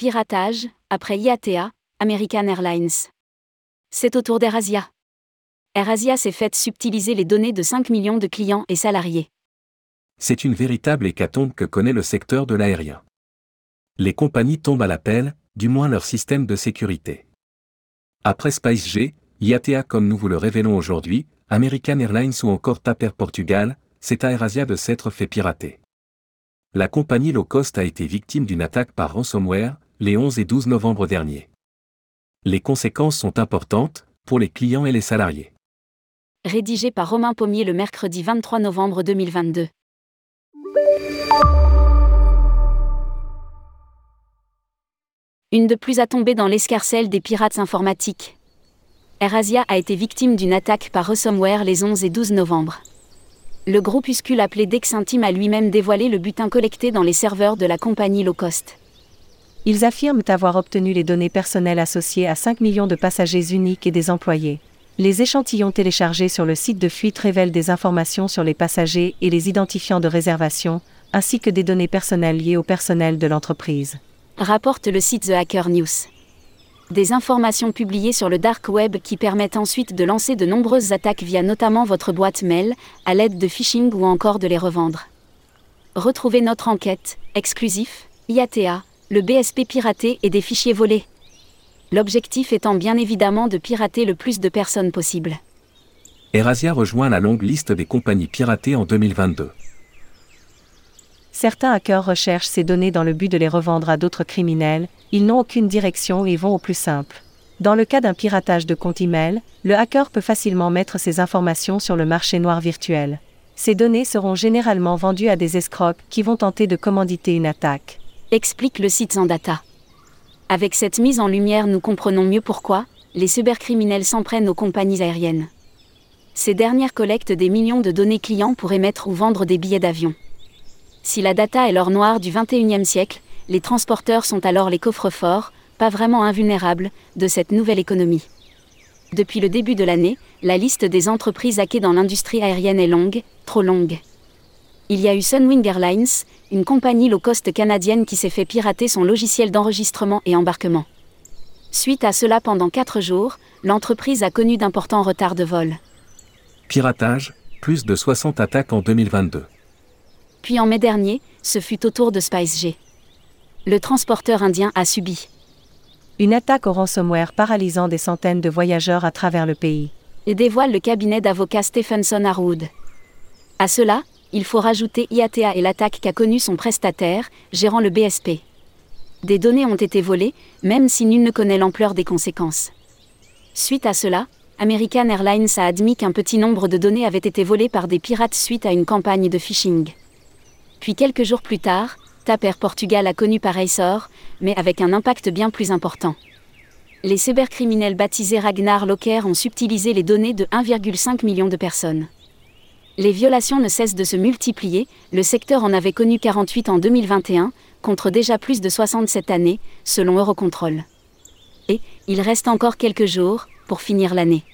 Piratage, après IATA, American Airlines. C'est au tour d'AirAsia. AirAsia s'est fait subtiliser les données de 5 millions de clients et salariés. C'est une véritable hécatombe que connaît le secteur de l'aérien. Les compagnies tombent à l'appel, du moins leur système de sécurité. Après SpiceG, IATA comme nous vous le révélons aujourd'hui, American Airlines ou encore TAP Portugal, c'est à AirAsia de s'être fait pirater. La compagnie low cost a été victime d'une attaque par ransomware, les 11 et 12 novembre dernier. Les conséquences sont importantes, pour les clients et les salariés. Rédigé par Romain Pommier le mercredi 23 novembre 2022. Une de plus a tombé dans l'escarcelle des pirates informatiques. AirAsia a été victime d'une attaque par ransomware les 11 et 12 novembre. Le groupuscule appelé Dex Intime a lui-même dévoilé le butin collecté dans les serveurs de la compagnie low cost. Ils affirment avoir obtenu les données personnelles associées à 5 millions de passagers uniques et des employés. Les échantillons téléchargés sur le site de fuite révèlent des informations sur les passagers et les identifiants de réservation, ainsi que des données personnelles liées au personnel de l'entreprise. Rapporte le site The Hacker News des informations publiées sur le dark web qui permettent ensuite de lancer de nombreuses attaques via notamment votre boîte mail, à l'aide de phishing ou encore de les revendre. Retrouvez notre enquête, exclusif, IATA, le BSP piraté et des fichiers volés. L'objectif étant bien évidemment de pirater le plus de personnes possible. Erasia rejoint la longue liste des compagnies piratées en 2022. Certains hackers recherchent ces données dans le but de les revendre à d'autres criminels, ils n'ont aucune direction et vont au plus simple. Dans le cas d'un piratage de compte email, le hacker peut facilement mettre ces informations sur le marché noir virtuel. Ces données seront généralement vendues à des escrocs qui vont tenter de commanditer une attaque. Explique le site Zandata. Avec cette mise en lumière, nous comprenons mieux pourquoi les cybercriminels s'en prennent aux compagnies aériennes. Ces dernières collectent des millions de données clients pour émettre ou vendre des billets d'avion. Si la data est l'or noir du 21e siècle, les transporteurs sont alors les coffres-forts, pas vraiment invulnérables, de cette nouvelle économie. Depuis le début de l'année, la liste des entreprises hackées dans l'industrie aérienne est longue, trop longue. Il y a eu Sunwing Airlines, une compagnie low cost canadienne qui s'est fait pirater son logiciel d'enregistrement et embarquement. Suite à cela, pendant 4 jours, l'entreprise a connu d'importants retards de vol. Piratage, plus de 60 attaques en 2022. Puis en mai dernier, ce fut au tour de SpiceG. Le transporteur indien a subi une attaque au ransomware paralysant des centaines de voyageurs à travers le pays. Et dévoile le cabinet d'avocats Stephenson Harwood. À cela, il faut rajouter IATA et l'attaque qu'a connue son prestataire, gérant le BSP. Des données ont été volées, même si nul ne connaît l'ampleur des conséquences. Suite à cela, American Airlines a admis qu'un petit nombre de données avaient été volées par des pirates suite à une campagne de phishing. Puis quelques jours plus tard, TAP Portugal a connu pareil sort, mais avec un impact bien plus important. Les cybercriminels baptisés Ragnar Locker ont subtilisé les données de 1,5 million de personnes. Les violations ne cessent de se multiplier, le secteur en avait connu 48 en 2021, contre déjà plus de 60 cette année, selon Eurocontrol. Et, il reste encore quelques jours, pour finir l'année.